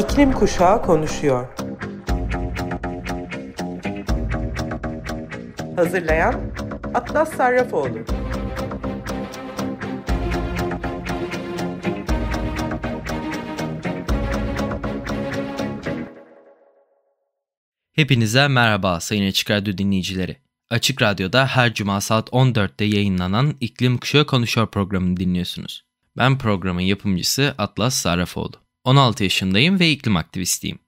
İklim Kuşağı konuşuyor. Hazırlayan Atlas Sarrafoğlu. Hepinize merhaba Sayın Açık Radyo dinleyicileri. Açık Radyo'da her cuma saat 14'te yayınlanan İklim Kuşağı Konuşuyor programını dinliyorsunuz. Ben programın yapımcısı Atlas Sarrafoğlu. 16 yaşındayım ve iklim aktivistiyim.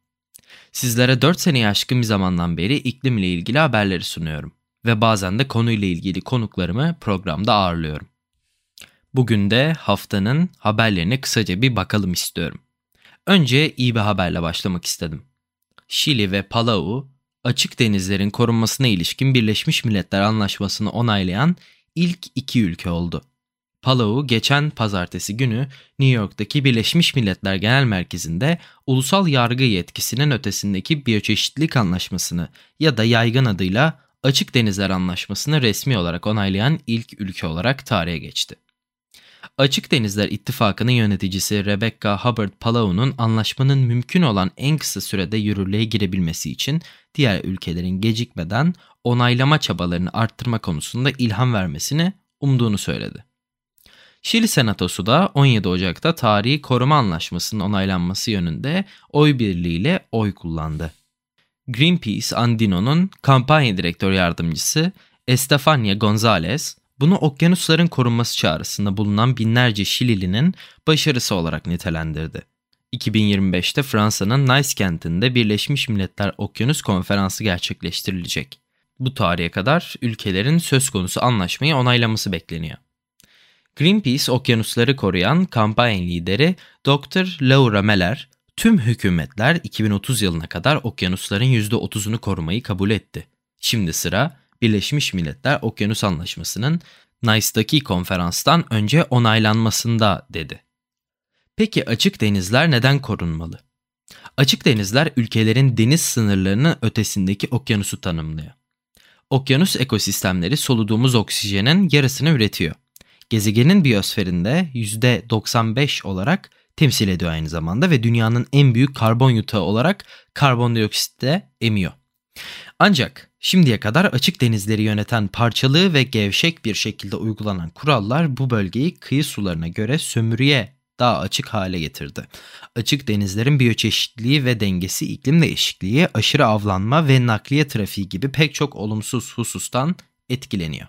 Sizlere 4 seneye aşkın bir zamandan beri iklimle ilgili haberleri sunuyorum. Ve bazen de konuyla ilgili konuklarımı programda ağırlıyorum. Bugün de haftanın haberlerine kısaca bir bakalım istiyorum. Önce iyi bir haberle başlamak istedim. Şili ve Palau, açık denizlerin korunmasına ilişkin Birleşmiş Milletler Anlaşması'nı onaylayan ilk iki ülke oldu. Palau geçen pazartesi günü New York'taki Birleşmiş Milletler Genel Merkezi'nde ulusal yargı yetkisinin ötesindeki biyoçeşitlilik anlaşmasını ya da yaygın adıyla Açık Denizler Anlaşması'nı resmi olarak onaylayan ilk ülke olarak tarihe geçti. Açık Denizler İttifakı'nın yöneticisi Rebecca Hubbard Palau'nun anlaşmanın mümkün olan en kısa sürede yürürlüğe girebilmesi için diğer ülkelerin gecikmeden onaylama çabalarını arttırma konusunda ilham vermesini umduğunu söyledi. Şili Senatosu da 17 Ocak'ta tarihi koruma anlaşmasının onaylanması yönünde oy birliğiyle oy kullandı. Greenpeace Andino'nun kampanya direktör yardımcısı Estefania Gonzalez, bunu okyanusların korunması çağrısında bulunan binlerce Şililinin başarısı olarak nitelendirdi. 2025'te Fransa'nın Nice kentinde Birleşmiş Milletler Okyanus Konferansı gerçekleştirilecek. Bu tarihe kadar ülkelerin söz konusu anlaşmayı onaylaması bekleniyor. Greenpeace okyanusları koruyan kampanya lideri Dr. Laura Meller, tüm hükümetler 2030 yılına kadar okyanusların %30'unu korumayı kabul etti. Şimdi sıra Birleşmiş Milletler Okyanus Anlaşması'nın Nice'daki konferanstan önce onaylanmasında dedi. Peki açık denizler neden korunmalı? Açık denizler ülkelerin deniz sınırlarının ötesindeki okyanusu tanımlıyor. Okyanus ekosistemleri soluduğumuz oksijenin yarısını üretiyor. Gezegenin biyosferinde %95 olarak temsil ediyor aynı zamanda ve dünyanın en büyük karbon yutağı olarak karbondioksit de emiyor. Ancak şimdiye kadar açık denizleri yöneten parçalı ve gevşek bir şekilde uygulanan kurallar bu bölgeyi kıyı sularına göre sömürüye daha açık hale getirdi. Açık denizlerin biyoçeşitliliği ve dengesi iklim değişikliği, aşırı avlanma ve nakliye trafiği gibi pek çok olumsuz husustan etkileniyor.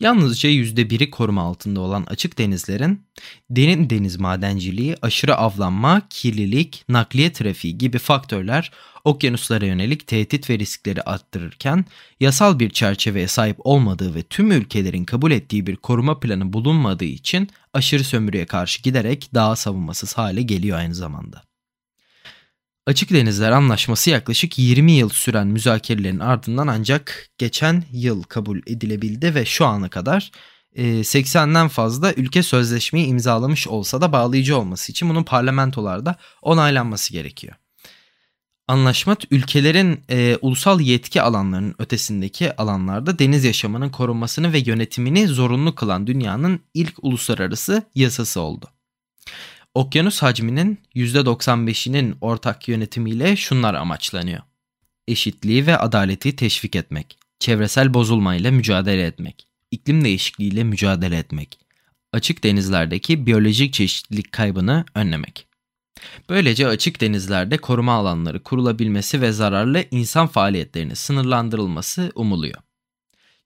Yalnızca %1'i koruma altında olan açık denizlerin derin deniz madenciliği, aşırı avlanma, kirlilik, nakliye trafiği gibi faktörler okyanuslara yönelik tehdit ve riskleri arttırırken yasal bir çerçeveye sahip olmadığı ve tüm ülkelerin kabul ettiği bir koruma planı bulunmadığı için aşırı sömürüye karşı giderek daha savunmasız hale geliyor aynı zamanda. Açık Denizler Anlaşması yaklaşık 20 yıl süren müzakerelerin ardından ancak geçen yıl kabul edilebildi ve şu ana kadar 80'den e, fazla ülke sözleşmeyi imzalamış olsa da bağlayıcı olması için bunun parlamentolarda onaylanması gerekiyor. Anlaşma ülkelerin e, ulusal yetki alanlarının ötesindeki alanlarda deniz yaşamının korunmasını ve yönetimini zorunlu kılan dünyanın ilk uluslararası yasası oldu. Okyanus hacminin %95'inin ortak yönetimiyle şunlar amaçlanıyor. Eşitliği ve adaleti teşvik etmek, çevresel bozulmayla mücadele etmek, iklim değişikliğiyle mücadele etmek, açık denizlerdeki biyolojik çeşitlilik kaybını önlemek. Böylece açık denizlerde koruma alanları kurulabilmesi ve zararlı insan faaliyetlerinin sınırlandırılması umuluyor.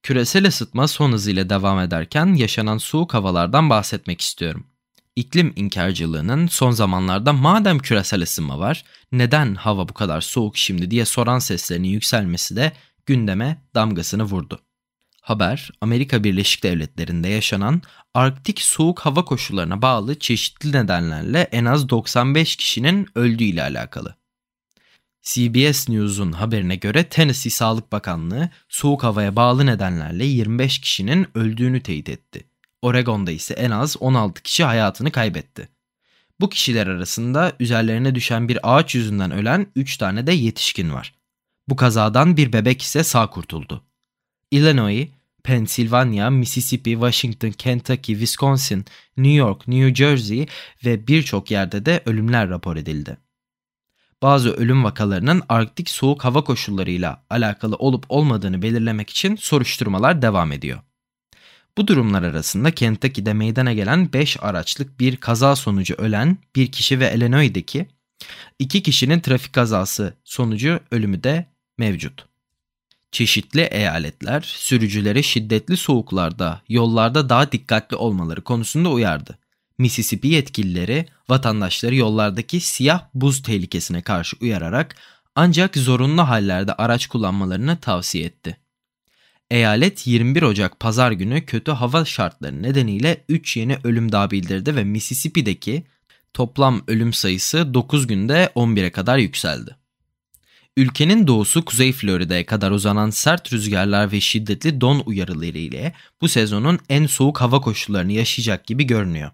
Küresel ısıtma son hızıyla devam ederken yaşanan soğuk havalardan bahsetmek istiyorum. İklim inkarcılığının son zamanlarda madem küresel ısınma var, neden hava bu kadar soğuk şimdi diye soran seslerinin yükselmesi de gündeme damgasını vurdu. Haber, Amerika Birleşik Devletleri'nde yaşanan Arktik soğuk hava koşullarına bağlı çeşitli nedenlerle en az 95 kişinin öldüğü ile alakalı. CBS News'un haberine göre Tennessee Sağlık Bakanlığı soğuk havaya bağlı nedenlerle 25 kişinin öldüğünü teyit etti. Oregon'da ise en az 16 kişi hayatını kaybetti. Bu kişiler arasında üzerlerine düşen bir ağaç yüzünden ölen 3 tane de yetişkin var. Bu kazadan bir bebek ise sağ kurtuldu. Illinois, Pennsylvania, Mississippi, Washington, Kentucky, Wisconsin, New York, New Jersey ve birçok yerde de ölümler rapor edildi. bazı ölüm vakalarının Arktik soğuk hava koşullarıyla alakalı olup olmadığını belirlemek için soruşturmalar devam ediyor. Bu durumlar arasında Kentucky'de meydana gelen 5 araçlık bir kaza sonucu ölen bir kişi ve Illinois'deki 2 kişinin trafik kazası sonucu ölümü de mevcut. Çeşitli eyaletler sürücüleri şiddetli soğuklarda, yollarda daha dikkatli olmaları konusunda uyardı. Mississippi yetkilileri vatandaşları yollardaki siyah buz tehlikesine karşı uyararak ancak zorunlu hallerde araç kullanmalarını tavsiye etti. Eyalet 21 Ocak pazar günü kötü hava şartları nedeniyle 3 yeni ölüm daha bildirdi ve Mississippi'deki toplam ölüm sayısı 9 günde 11'e kadar yükseldi. Ülkenin doğusu Kuzey Florida'ya kadar uzanan sert rüzgarlar ve şiddetli don uyarıları ile bu sezonun en soğuk hava koşullarını yaşayacak gibi görünüyor.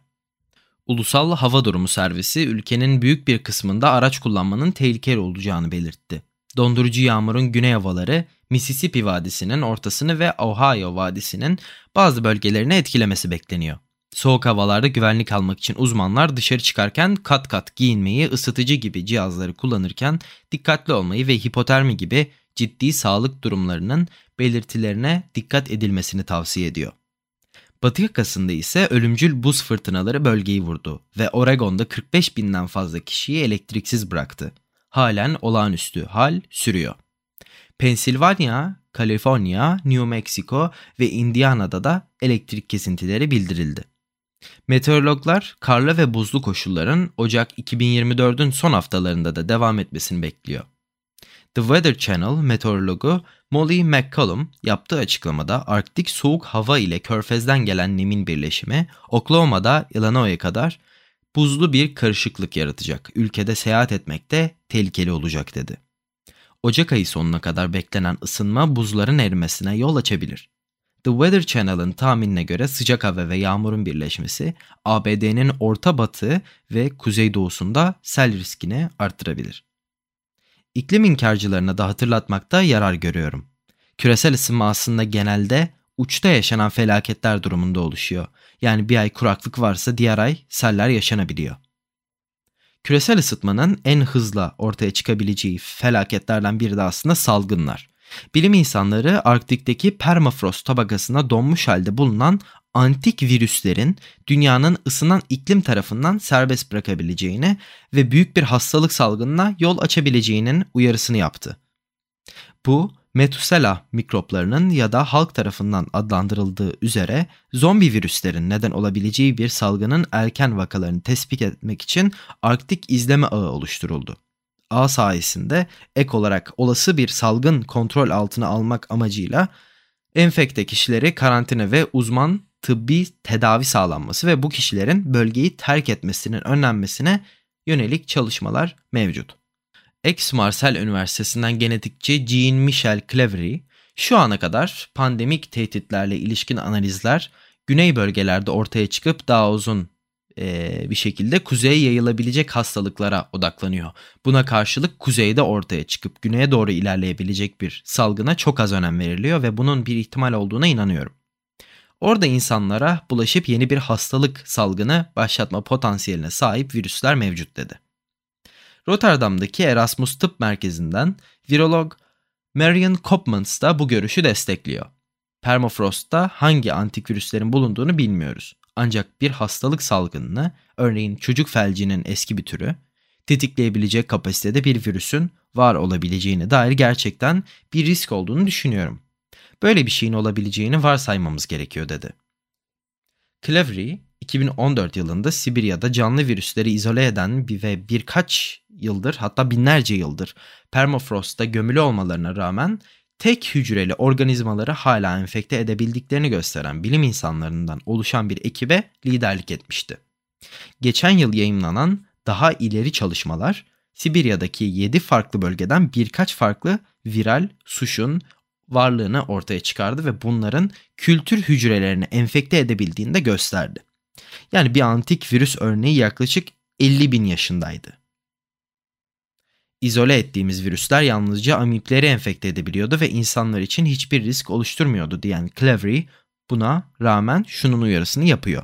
Ulusal Hava Durumu Servisi ülkenin büyük bir kısmında araç kullanmanın tehlikeli olacağını belirtti. Dondurucu yağmurun güney havaları Mississippi Vadisi'nin ortasını ve Ohio Vadisi'nin bazı bölgelerini etkilemesi bekleniyor. Soğuk havalarda güvenlik almak için uzmanlar dışarı çıkarken kat kat giyinmeyi, ısıtıcı gibi cihazları kullanırken dikkatli olmayı ve hipotermi gibi ciddi sağlık durumlarının belirtilerine dikkat edilmesini tavsiye ediyor. Batı yakasında ise ölümcül buz fırtınaları bölgeyi vurdu ve Oregon'da 45 binden fazla kişiyi elektriksiz bıraktı. Halen olağanüstü hal sürüyor. Pensilvanya, Kaliforniya, New Mexico ve Indiana'da da elektrik kesintileri bildirildi. Meteorologlar karlı ve buzlu koşulların Ocak 2024'ün son haftalarında da devam etmesini bekliyor. The Weather Channel meteorologu Molly McCollum yaptığı açıklamada Arktik soğuk hava ile körfezden gelen nemin birleşimi Oklahoma'da Illinois'e kadar buzlu bir karışıklık yaratacak. Ülkede seyahat etmek de tehlikeli olacak dedi. Ocak ayı sonuna kadar beklenen ısınma buzların erimesine yol açabilir. The Weather Channel'ın tahminine göre sıcak hava ve yağmurun birleşmesi ABD'nin orta batı ve kuzeydoğusunda sel riskini arttırabilir. İklim inkarcılarına da hatırlatmakta yarar görüyorum. Küresel ısınma aslında genelde uçta yaşanan felaketler durumunda oluşuyor. Yani bir ay kuraklık varsa diğer ay seller yaşanabiliyor. Küresel ısıtmanın en hızla ortaya çıkabileceği felaketlerden biri de aslında salgınlar. Bilim insanları Arktik'teki permafrost tabakasına donmuş halde bulunan antik virüslerin dünyanın ısınan iklim tarafından serbest bırakabileceğini ve büyük bir hastalık salgınına yol açabileceğinin uyarısını yaptı. Bu Metusela mikroplarının ya da halk tarafından adlandırıldığı üzere zombi virüslerin neden olabileceği bir salgının erken vakalarını tespit etmek için Arktik izleme ağı oluşturuldu. Ağ sayesinde ek olarak olası bir salgın kontrol altına almak amacıyla enfekte kişileri karantina ve uzman tıbbi tedavi sağlanması ve bu kişilerin bölgeyi terk etmesinin önlenmesine yönelik çalışmalar mevcut. Aix-Marseille Üniversitesi'nden genetikçi Jean-Michel Claverie, şu ana kadar pandemik tehditlerle ilişkin analizler güney bölgelerde ortaya çıkıp daha uzun e, bir şekilde kuzeye yayılabilecek hastalıklara odaklanıyor. Buna karşılık kuzeyde ortaya çıkıp güneye doğru ilerleyebilecek bir salgına çok az önem veriliyor ve bunun bir ihtimal olduğuna inanıyorum. Orada insanlara bulaşıp yeni bir hastalık salgını başlatma potansiyeline sahip virüsler mevcut dedi. Rotterdam'daki Erasmus Tıp Merkezi'nden virolog Marian Kopmans da bu görüşü destekliyor. Permafrost'ta hangi antivirüslerin bulunduğunu bilmiyoruz. Ancak bir hastalık salgınını, örneğin çocuk felcinin eski bir türü, tetikleyebilecek kapasitede bir virüsün var olabileceğine dair gerçekten bir risk olduğunu düşünüyorum. Böyle bir şeyin olabileceğini varsaymamız gerekiyor dedi. Clevery, 2014 yılında Sibirya'da canlı virüsleri izole eden ve birkaç yıldır hatta binlerce yıldır permafrostta gömülü olmalarına rağmen tek hücreli organizmaları hala enfekte edebildiklerini gösteren bilim insanlarından oluşan bir ekibe liderlik etmişti. Geçen yıl yayınlanan daha ileri çalışmalar Sibirya'daki 7 farklı bölgeden birkaç farklı viral suşun varlığını ortaya çıkardı ve bunların kültür hücrelerini enfekte edebildiğini de gösterdi. Yani bir antik virüs örneği yaklaşık 50 bin yaşındaydı. İzole ettiğimiz virüsler yalnızca amipleri enfekte edebiliyordu ve insanlar için hiçbir risk oluşturmuyordu diyen Clevery buna rağmen şunun uyarısını yapıyor.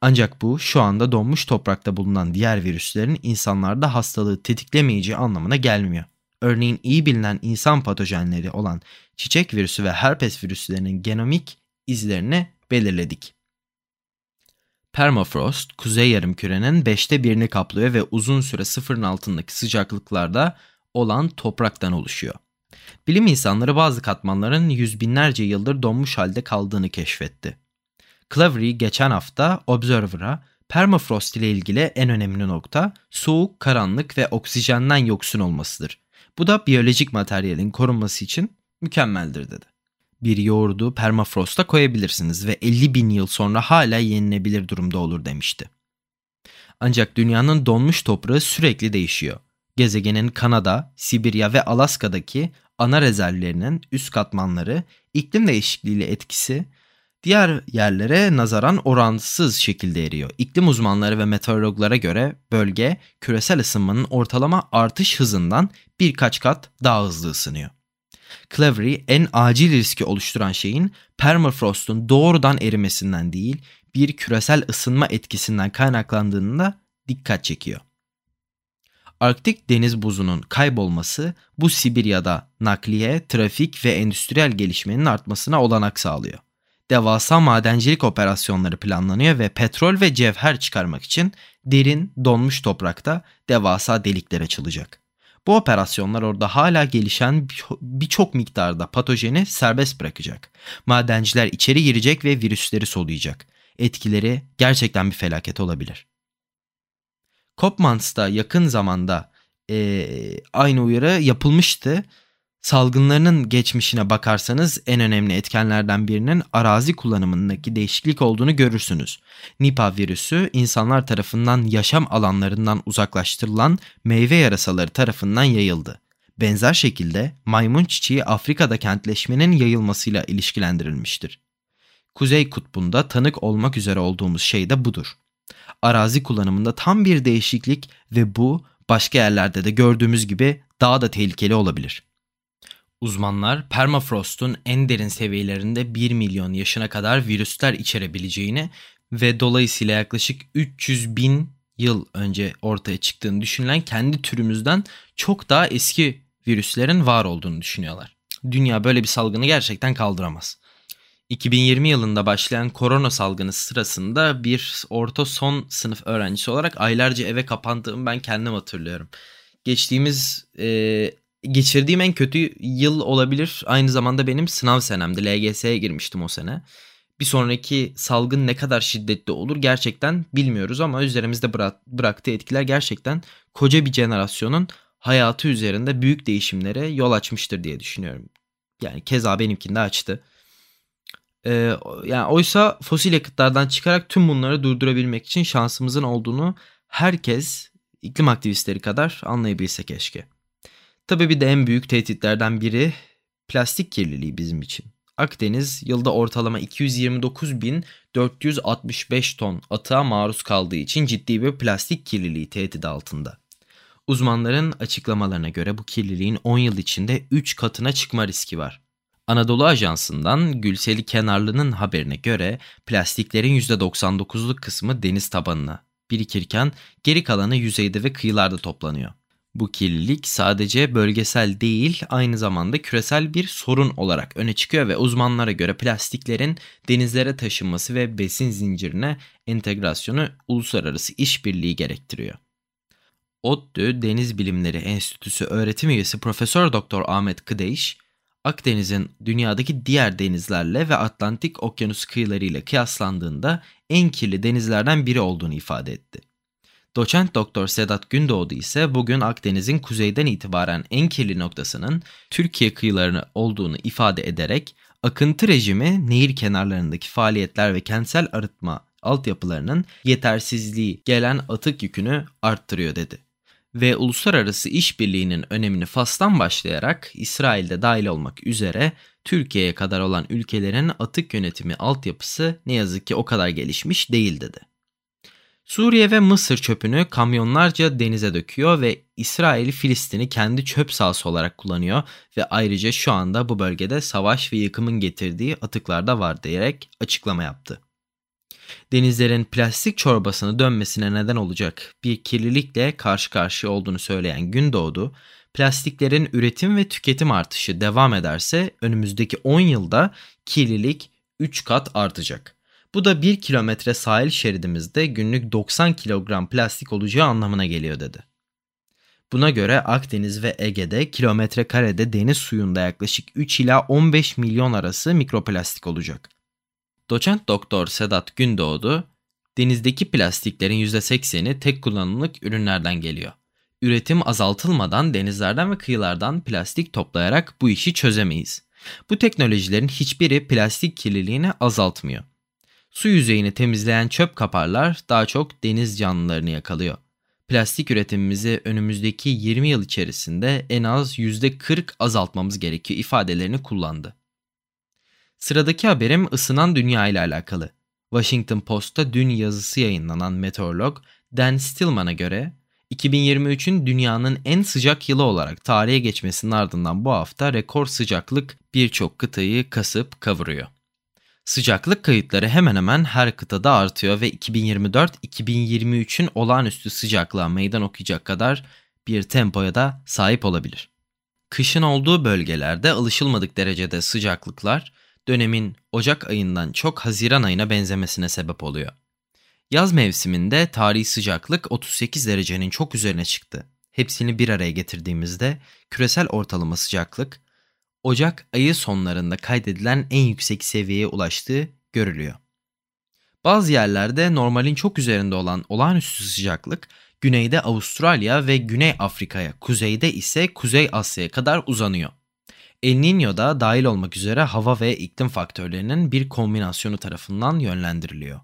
Ancak bu şu anda donmuş toprakta bulunan diğer virüslerin insanlarda hastalığı tetiklemeyeceği anlamına gelmiyor. Örneğin iyi bilinen insan patojenleri olan çiçek virüsü ve herpes virüslerinin genomik izlerini belirledik. Permafrost, kuzey yarımkürenin beşte birini kaplıyor ve uzun süre sıfırın altındaki sıcaklıklarda olan topraktan oluşuyor. Bilim insanları bazı katmanların yüz binlerce yıldır donmuş halde kaldığını keşfetti. Clavery geçen hafta Observer'a permafrost ile ilgili en önemli nokta soğuk, karanlık ve oksijenden yoksun olmasıdır. Bu da biyolojik materyalin korunması için mükemmeldir dedi. Bir yoğurdu permafrosta koyabilirsiniz ve 50 bin yıl sonra hala yenilebilir durumda olur demişti. Ancak dünyanın donmuş toprağı sürekli değişiyor. Gezegenin Kanada, Sibirya ve Alaska'daki ana rezervlerinin üst katmanları iklim değişikliğiyle etkisi diğer yerlere nazaran orantısız şekilde eriyor. İklim uzmanları ve meteorologlara göre bölge küresel ısınmanın ortalama artış hızından birkaç kat daha hızlı ısınıyor. Clevery en acil riski oluşturan şeyin permafrostun doğrudan erimesinden değil bir küresel ısınma etkisinden kaynaklandığını da dikkat çekiyor. Arktik deniz buzunun kaybolması bu Sibirya'da nakliye, trafik ve endüstriyel gelişmenin artmasına olanak sağlıyor. Devasa madencilik operasyonları planlanıyor ve petrol ve cevher çıkarmak için derin, donmuş toprakta devasa delikler açılacak. Bu operasyonlar orada hala gelişen birçok miktarda patojeni serbest bırakacak. Madenciler içeri girecek ve virüsleri soluyacak. Etkileri gerçekten bir felaket olabilir. Kopmans'ta yakın zamanda e, aynı uyarı yapılmıştı. Salgınlarının geçmişine bakarsanız en önemli etkenlerden birinin arazi kullanımındaki değişiklik olduğunu görürsünüz. Nipah virüsü insanlar tarafından yaşam alanlarından uzaklaştırılan meyve yarasaları tarafından yayıldı. Benzer şekilde maymun çiçeği Afrika'da kentleşmenin yayılmasıyla ilişkilendirilmiştir. Kuzey kutbunda tanık olmak üzere olduğumuz şey de budur arazi kullanımında tam bir değişiklik ve bu başka yerlerde de gördüğümüz gibi daha da tehlikeli olabilir. Uzmanlar permafrost'un en derin seviyelerinde 1 milyon yaşına kadar virüsler içerebileceğini ve dolayısıyla yaklaşık 300 bin yıl önce ortaya çıktığını düşünülen kendi türümüzden çok daha eski virüslerin var olduğunu düşünüyorlar. Dünya böyle bir salgını gerçekten kaldıramaz. 2020 yılında başlayan korona salgını sırasında bir orta son sınıf öğrencisi olarak aylarca eve kapandığımı ben kendim hatırlıyorum. Geçtiğimiz e, geçirdiğim en kötü yıl olabilir. Aynı zamanda benim sınav senemdi. LGS'ye girmiştim o sene. Bir sonraki salgın ne kadar şiddetli olur gerçekten bilmiyoruz ama üzerimizde bıra- bıraktığı etkiler gerçekten koca bir jenerasyonun hayatı üzerinde büyük değişimlere yol açmıştır diye düşünüyorum. Yani keza benimkinde açtı. Ee, yani oysa fosil yakıtlardan çıkarak tüm bunları durdurabilmek için şansımızın olduğunu herkes iklim aktivistleri kadar anlayabilse keşke. Tabii bir de en büyük tehditlerden biri plastik kirliliği bizim için. Akdeniz yılda ortalama 229.465 ton atığa maruz kaldığı için ciddi bir plastik kirliliği tehdidi altında. Uzmanların açıklamalarına göre bu kirliliğin 10 yıl içinde 3 katına çıkma riski var. Anadolu Ajansı'ndan Gülseli Kenarlı'nın haberine göre plastiklerin %99'luk kısmı deniz tabanına birikirken geri kalanı yüzeyde ve kıyılarda toplanıyor. Bu kirlilik sadece bölgesel değil aynı zamanda küresel bir sorun olarak öne çıkıyor ve uzmanlara göre plastiklerin denizlere taşınması ve besin zincirine entegrasyonu uluslararası işbirliği gerektiriyor. ODTÜ Deniz Bilimleri Enstitüsü öğretim üyesi Profesör Doktor Ahmet Kıdeyş, Akdeniz'in dünyadaki diğer denizlerle ve Atlantik Okyanus kıyılarıyla kıyaslandığında en kirli denizlerden biri olduğunu ifade etti. Doçent Doktor Sedat Gündoğdu ise bugün Akdeniz'in kuzeyden itibaren en kirli noktasının Türkiye kıyılarını olduğunu ifade ederek akıntı rejimi nehir kenarlarındaki faaliyetler ve kentsel arıtma altyapılarının yetersizliği gelen atık yükünü arttırıyor dedi ve uluslararası işbirliğinin önemini Fas'tan başlayarak İsrail'de dahil olmak üzere Türkiye'ye kadar olan ülkelerin atık yönetimi altyapısı ne yazık ki o kadar gelişmiş değil dedi. Suriye ve Mısır çöpünü kamyonlarca denize döküyor ve İsrail Filistin'i kendi çöp sahası olarak kullanıyor ve ayrıca şu anda bu bölgede savaş ve yıkımın getirdiği atıklar da var diyerek açıklama yaptı. Denizlerin plastik çorbasını dönmesine neden olacak bir kirlilikle karşı karşıya olduğunu söyleyen Gündoğdu, plastiklerin üretim ve tüketim artışı devam ederse önümüzdeki 10 yılda kirlilik 3 kat artacak. Bu da 1 kilometre sahil şeridimizde günlük 90 kilogram plastik olacağı anlamına geliyor dedi. Buna göre Akdeniz ve Ege'de kilometre karede deniz suyunda yaklaşık 3 ila 15 milyon arası mikroplastik olacak. Doçent Doktor Sedat Gündoğdu, denizdeki plastiklerin %80'i tek kullanımlık ürünlerden geliyor. Üretim azaltılmadan denizlerden ve kıyılardan plastik toplayarak bu işi çözemeyiz. Bu teknolojilerin hiçbiri plastik kirliliğini azaltmıyor. Su yüzeyini temizleyen çöp kaparlar daha çok deniz canlılarını yakalıyor. Plastik üretimimizi önümüzdeki 20 yıl içerisinde en az %40 azaltmamız gerekiyor ifadelerini kullandı. Sıradaki haberim ısınan dünya ile alakalı. Washington Post'ta dün yazısı yayınlanan meteorolog Dan Stillman'a göre 2023'ün dünyanın en sıcak yılı olarak tarihe geçmesinin ardından bu hafta rekor sıcaklık birçok kıtayı kasıp kavuruyor. Sıcaklık kayıtları hemen hemen her kıtada artıyor ve 2024-2023'ün olağanüstü sıcaklığa meydan okuyacak kadar bir tempoya da sahip olabilir. Kışın olduğu bölgelerde alışılmadık derecede sıcaklıklar dönemin Ocak ayından çok Haziran ayına benzemesine sebep oluyor. Yaz mevsiminde tarihi sıcaklık 38 derecenin çok üzerine çıktı. Hepsini bir araya getirdiğimizde küresel ortalama sıcaklık Ocak ayı sonlarında kaydedilen en yüksek seviyeye ulaştığı görülüyor. Bazı yerlerde normalin çok üzerinde olan olağanüstü sıcaklık güneyde Avustralya ve Güney Afrika'ya, kuzeyde ise Kuzey Asya'ya kadar uzanıyor. El Niño da dahil olmak üzere hava ve iklim faktörlerinin bir kombinasyonu tarafından yönlendiriliyor.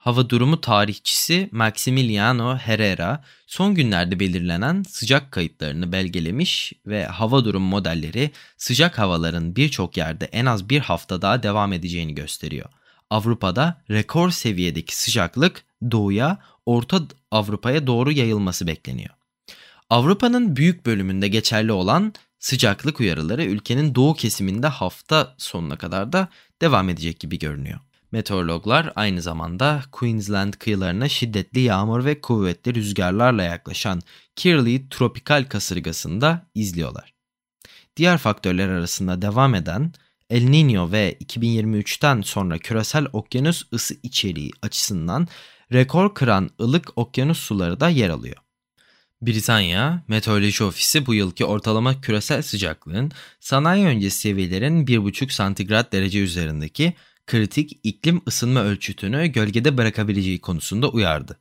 Hava durumu tarihçisi Maximiliano Herrera son günlerde belirlenen sıcak kayıtlarını belgelemiş ve hava durum modelleri sıcak havaların birçok yerde en az bir hafta daha devam edeceğini gösteriyor. Avrupa'da rekor seviyedeki sıcaklık doğuya, Orta Avrupa'ya doğru yayılması bekleniyor. Avrupa'nın büyük bölümünde geçerli olan sıcaklık uyarıları ülkenin doğu kesiminde hafta sonuna kadar da devam edecek gibi görünüyor. Meteorologlar aynı zamanda Queensland kıyılarına şiddetli yağmur ve kuvvetli rüzgarlarla yaklaşan Kirley tropikal kasırgasını da izliyorlar. Diğer faktörler arasında devam eden El Niño ve 2023'ten sonra küresel okyanus ısı içeriği açısından rekor kıran ılık okyanus suları da yer alıyor. Britanya Meteoroloji Ofisi bu yılki ortalama küresel sıcaklığın sanayi öncesi seviyelerin 1,5 santigrat derece üzerindeki kritik iklim ısınma ölçütünü gölgede bırakabileceği konusunda uyardı.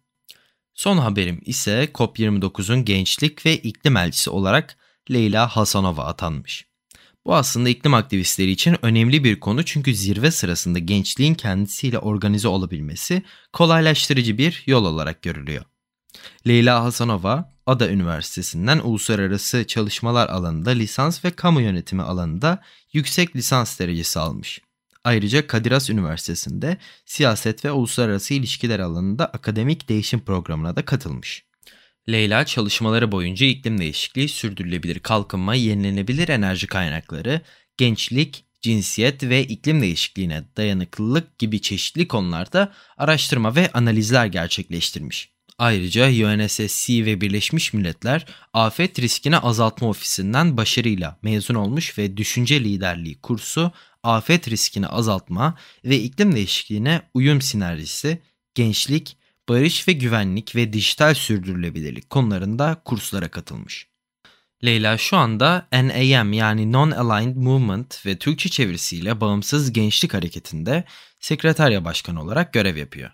Son haberim ise COP29'un gençlik ve iklim elçisi olarak Leyla Hasanova atanmış. Bu aslında iklim aktivistleri için önemli bir konu çünkü zirve sırasında gençliğin kendisiyle organize olabilmesi kolaylaştırıcı bir yol olarak görülüyor. Leyla Hasanova, Ada Üniversitesi'nden uluslararası çalışmalar alanında lisans ve kamu yönetimi alanında yüksek lisans derecesi almış. Ayrıca Kadir Has Üniversitesi'nde siyaset ve uluslararası ilişkiler alanında akademik değişim programına da katılmış. Leyla çalışmaları boyunca iklim değişikliği, sürdürülebilir kalkınma, yenilenebilir enerji kaynakları, gençlik, cinsiyet ve iklim değişikliğine dayanıklılık gibi çeşitli konularda araştırma ve analizler gerçekleştirmiş. Ayrıca UNSC ve Birleşmiş Milletler Afet Riskini Azaltma Ofisi'nden başarıyla mezun olmuş ve düşünce liderliği kursu afet riskini azaltma ve iklim değişikliğine uyum sinerjisi, gençlik, barış ve güvenlik ve dijital sürdürülebilirlik konularında kurslara katılmış. Leyla şu anda NAM yani Non-Aligned Movement ve Türkçe çevirisiyle Bağımsız Gençlik Hareketi'nde sekreterya başkanı olarak görev yapıyor.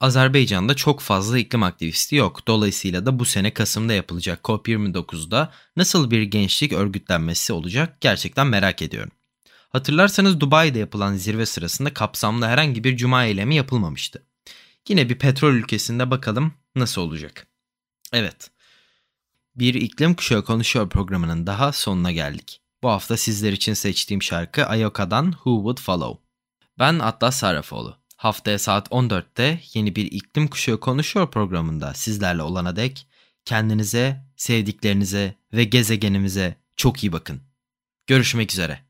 Azerbaycan'da çok fazla iklim aktivisti yok. Dolayısıyla da bu sene Kasım'da yapılacak COP29'da nasıl bir gençlik örgütlenmesi olacak gerçekten merak ediyorum. Hatırlarsanız Dubai'de yapılan zirve sırasında kapsamlı herhangi bir cuma eylemi yapılmamıştı. Yine bir petrol ülkesinde bakalım nasıl olacak. Evet. Bir iklim kuşağı konuşuyor programının daha sonuna geldik. Bu hafta sizler için seçtiğim şarkı Ayoka'dan Who Would Follow. Ben Atlas Sarrafoğlu. Haftaya saat 14'te yeni bir iklim kuşağı konuşuyor programında sizlerle olana dek kendinize, sevdiklerinize ve gezegenimize çok iyi bakın. Görüşmek üzere.